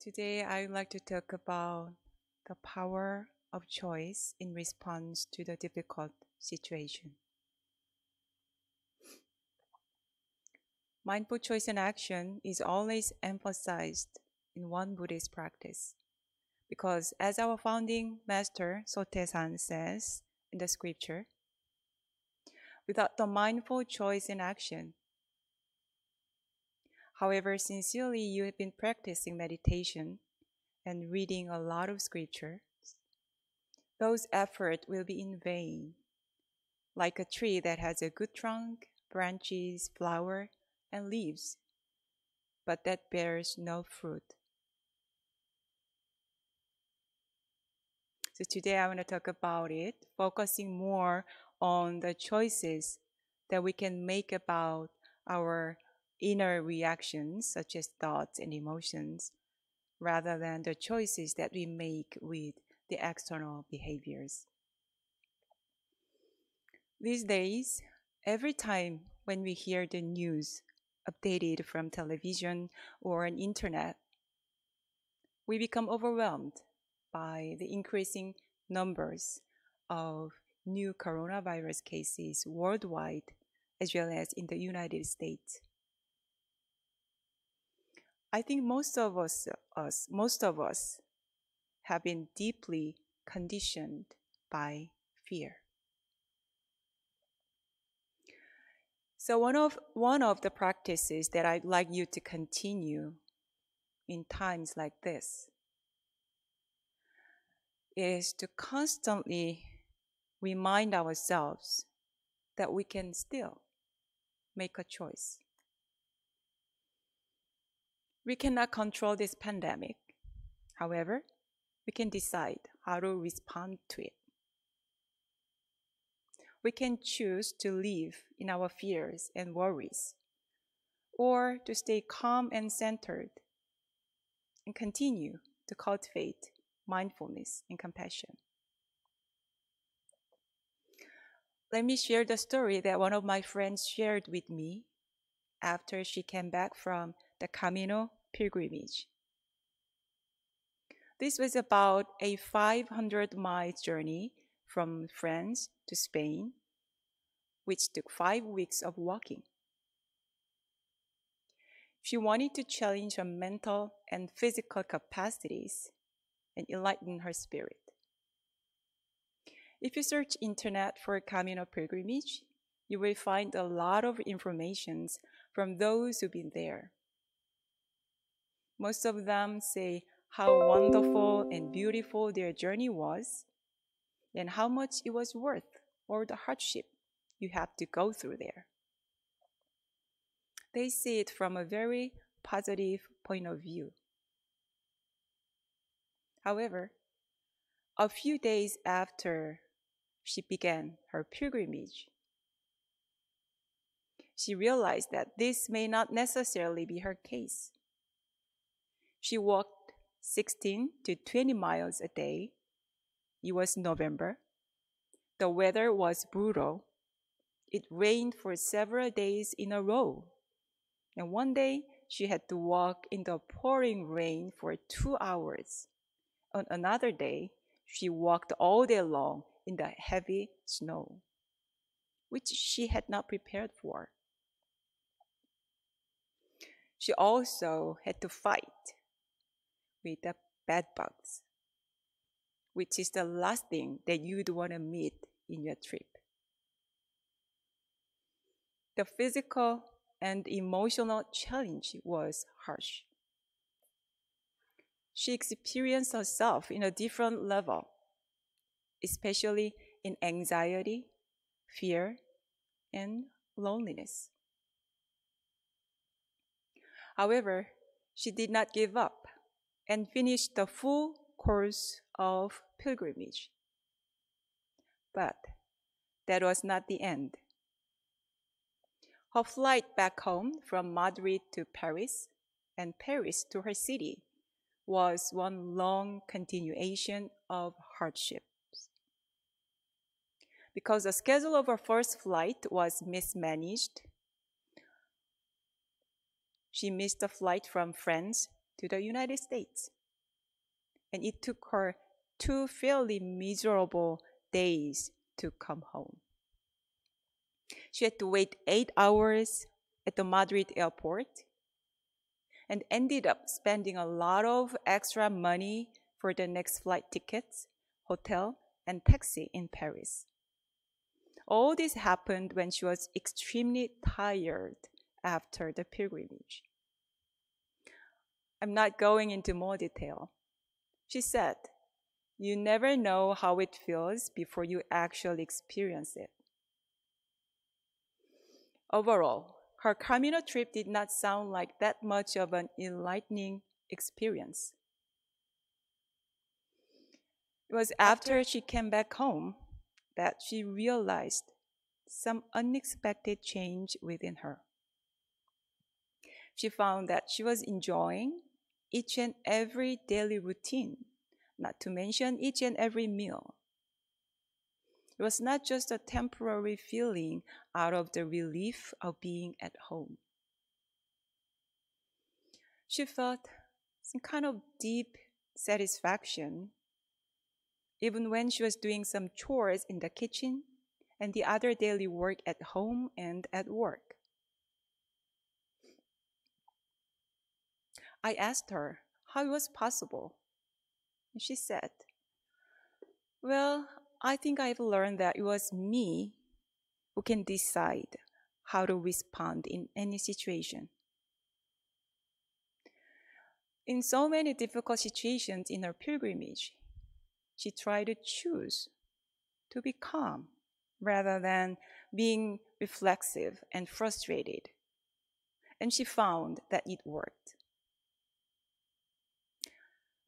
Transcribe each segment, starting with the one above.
Today, I would like to talk about the power of choice in response to the difficult situation. Mindful choice and action is always emphasized in Won Buddhist practice. Because as our founding master Sotaesan says in the scripture, without the mindful choice and action, however sincerely you have been practicing meditation and reading a lot of scripture, those efforts will be in vain. Like a tree that has a good trunk, branches, flower, and leaves, but that bears no fruit. So today I want to talk about it, focusing more on the choices that we can make about our inner reactions, such as thoughts and emotions, rather than the choices that we make with the external behaviors. These days, every time when we hear the news updated from television or an internet, we become overwhelmed by the increasing numbers of new coronavirus cases worldwide as well as in the United States. I think most of us, us most of us have been deeply conditioned by fear. So one of one of the practices that I'd like you to continue in times like this is to constantly remind ourselves that we can still make a choice. We cannot control this pandemic. However, we can decide how to respond to it. We can choose to live in our fears and worries, or to stay calm and centered and continue to cultivate mindfulness and compassion. Let me share the story that one of my friends shared with me after she came back from the Camino pilgrimage. This was about a 500 mile journey from France to Spain, which took five weeks of walking. She wanted to challenge her mental and physical capacities and enlighten her spirit. If you search internet for a Camino pilgrimage, you will find a lot of informations from those who've been there. Most of them say how wonderful and beautiful their journey was and how much it was worth or the hardship you have to go through there. They see it from a very positive point of view. However, a few days after she began her pilgrimage, she realized that this may not necessarily be her case. She walked 16 to 20 miles a day. It was November. The weather was brutal. It rained for several days in a row. And one day, she had to walk in the pouring rain for two hours. On another day, she walked all day long in the heavy snow, which she had not prepared for. She also had to fight with the bed bugs, which is the last thing that you'd want to meet in your trip. The physical and emotional challenge was harsh. She experienced herself in a different level, especially in anxiety, fear, and loneliness. However, she did not give up and finished the full course of pilgrimage. But that was not the end. Her flight back home from Madrid to Paris and Paris to her city was one long continuation of hardships. Because the schedule of her first flight was mismanaged, she missed a flight from France to the United States. And it took her two fairly miserable days to come home. She had to wait eight hours at the Madrid airport and ended up spending a lot of extra money for the next flight tickets, hotel, and taxi in Paris. All this happened when she was extremely tired after the pilgrimage. I'm not going into more detail. She said, You never know how it feels before you actually experience it. Overall, her Camino trip did not sound like that much of an enlightening experience. It was after she came back home that she realized some unexpected change within her. She found that she was enjoying each and every daily routine, not to mention each and every meal. It was not just a temporary feeling out of the relief of being at home. She felt some kind of deep satisfaction even when she was doing some chores in the kitchen and the other daily work at home and at work. I asked her how it was possible. And she said, Well, I think I've learned that it was me who can decide how to respond in any situation. In so many difficult situations in her pilgrimage, she tried to choose to be calm rather than being reflexive and frustrated. And she found that it worked.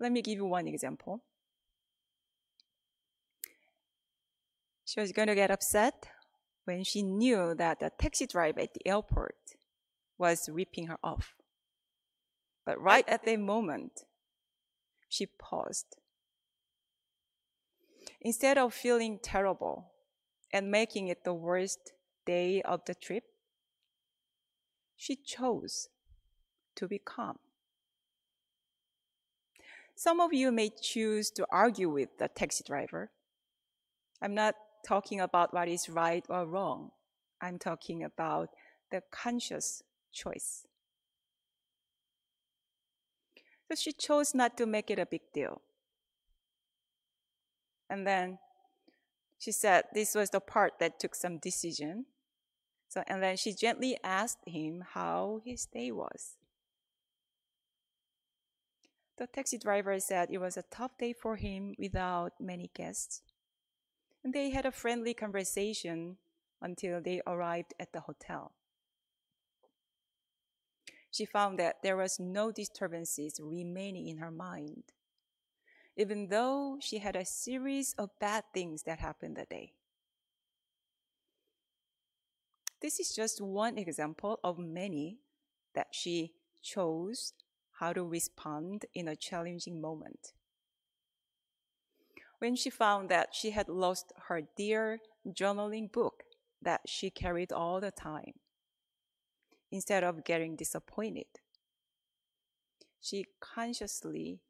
Let me give you one example. She was going to get upset when she knew that the taxi driver at the airport was ripping her off. But right at that moment, she paused. Instead of feeling terrible and making it the worst day of the trip, she chose to be calm. Some of you may choose to argue with the taxi driver. I'm not talking about what is right or wrong. I'm talking about the conscious choice. So she chose not to make it a big deal. And then she said this was the part that took some decision. So, and then she gently asked him how his day was. The taxi driver said it was a tough day for him without many guests and they had a friendly conversation until they arrived at the hotel. She found that there was no disturbances remaining in her mind, even though she had a series of bad things that happened that day. This is just one example of many that she chose how to respond in a challenging moment when she found that she had lost her dear journaling book that she carried all the time. Instead of getting disappointed, she consciously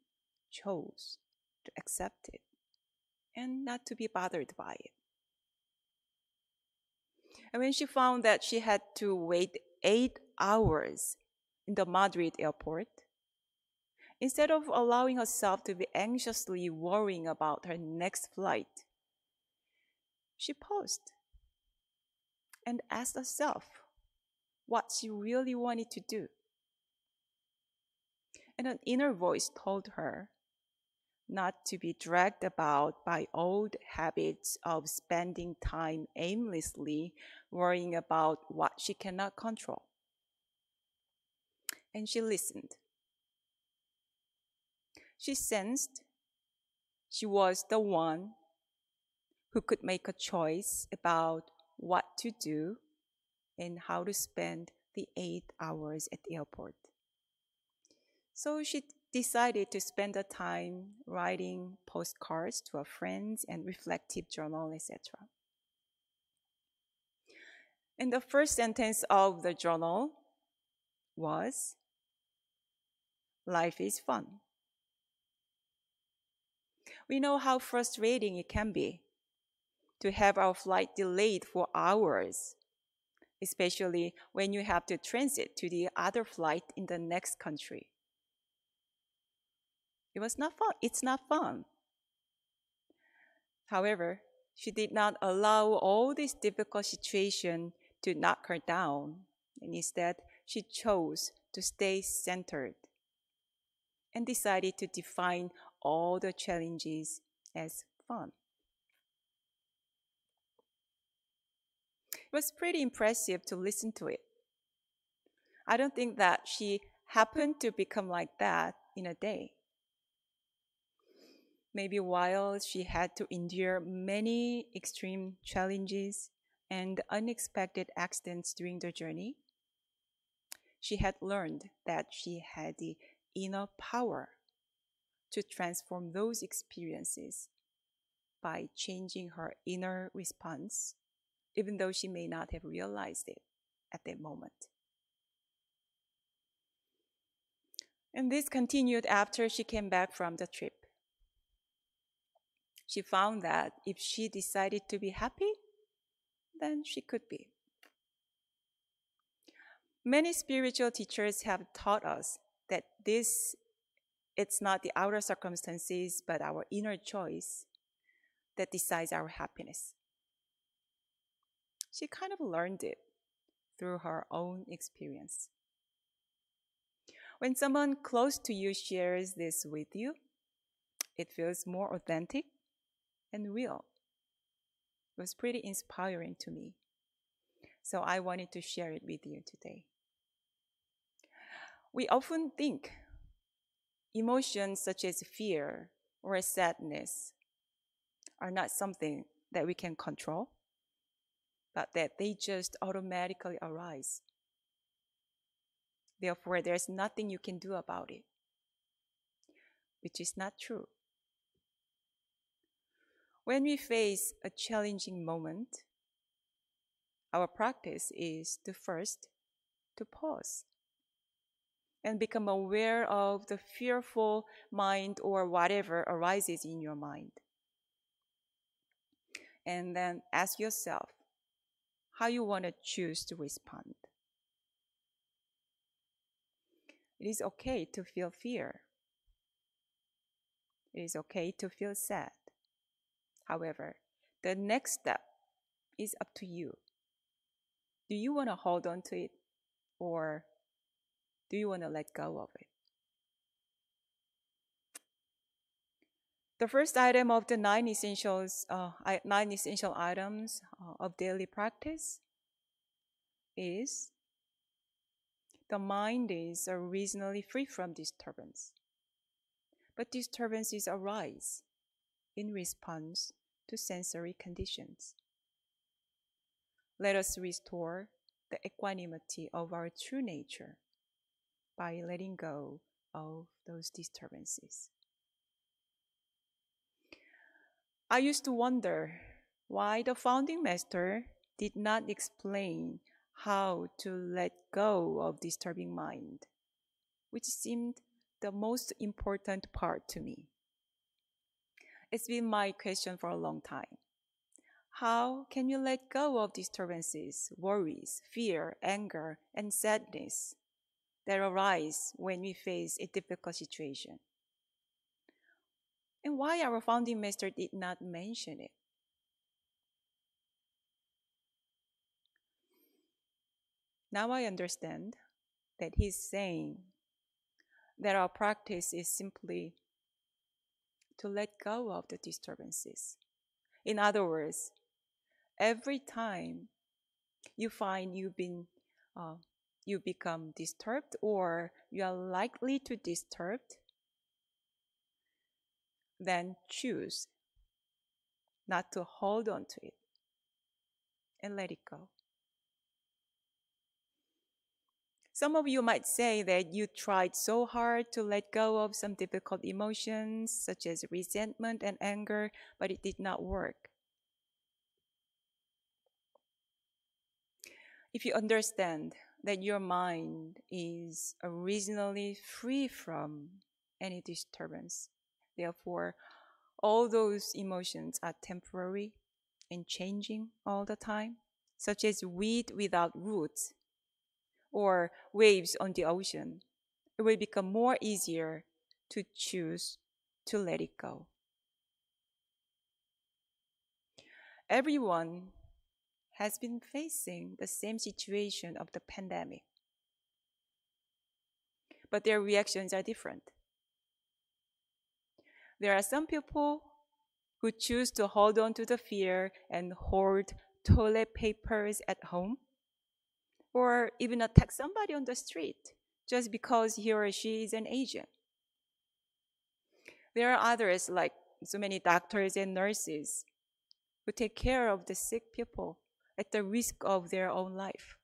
chose to accept it and not to be bothered by it. And when she found that she had to wait eight hours in the Madrid airport, Instead of allowing herself to be anxiously worrying about her next flight, she paused and asked herself what she really wanted to do. And an inner voice told her not to be dragged about by old habits of spending time aimlessly worrying about what she cannot control. And she listened she sensed she was the one who could make a choice about what to do and how to spend the eight hours at the airport. So she decided to spend the time writing postcards to her friends and reflective journal, etc. And the first sentence of the journal was life is fun. We know how frustrating it can be to have our flight delayed for hours, especially when you have to transit to the other flight in the next country. It was not fun. It's not fun. However, she did not allow all this difficult situation to knock her down, and instead she chose to stay centered and decided to define all the challenges as fun. It was pretty impressive to listen to it. I don't think that she happened to become like that in a day. Maybe while she had to endure many extreme challenges and unexpected accidents during the journey, she had learned that she had the inner power to transform those experiences by changing her inner response, even though she may not have realized it at that moment. And this continued after she came back from the trip. She found that if she decided to be happy, then she could be. Many spiritual teachers have taught us that this it's not the outer circumstances but our inner choice that decides our happiness. She kind of learned it through her own experience. When someone close to you shares this with you, it feels more authentic and real. It was pretty inspiring to me. So I wanted to share it with you today. We often think emotions such as fear or sadness are not something that we can control, but that they just automatically arise. Therefore, there's nothing you can do about it, which is not true. When we face a challenging moment, our practice is to first to pause and become aware of the fearful mind or whatever arises in your mind. And then ask yourself how you want to choose to respond. It is okay to feel fear. It is okay to feel sad. However, the next step is up to you. Do you want to hold on to it or do you want to let go of it? The first item of the nine essentials, uh, nine essential items uh, of daily practice is the mind is originally free from disturbance, but disturbances arise in response to sensory conditions. Let us restore the equanimity of our true nature by letting go of those disturbances. I used to wonder why the founding master did not explain how to let go of disturbing mind, which seemed the most important part to me. It's been my question for a long time. How can you let go of disturbances, worries, fear, anger, and sadness that arise when we face a difficult situation. And why our founding master did not mention it. Now I understand that he's saying that our practice is simply to let go of the disturbances. In other words, every time you find you've been uh, you become disturbed or you are likely to disturbed, then choose not to hold on to it and let it go. Some of you might say that you tried so hard to let go of some difficult emotions, such as resentment and anger, but it did not work. If you understand that your mind is originally free from any disturbance. Therefore, all those emotions are temporary and changing all the time, such as weed without roots or waves on the ocean. It will become more easier to choose to let it go. Everyone has been facing the same situation of the pandemic, but their reactions are different. There are some people who choose to hold on to the fear and hoard toilet papers at home, or even attack somebody on the street just because he or she is an Asian. There are others, like so many doctors and nurses, who take care of the sick people at the risk of their own life.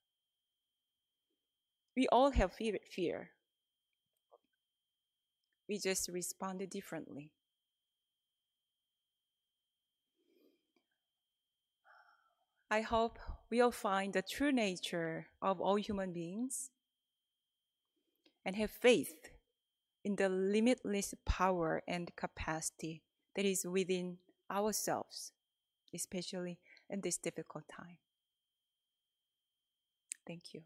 We all have fear. We just respond differently. I hope we'll find the true nature of all human beings and have faith in the limitless power and capacity that is within ourselves, especially in this difficult time. Thank you.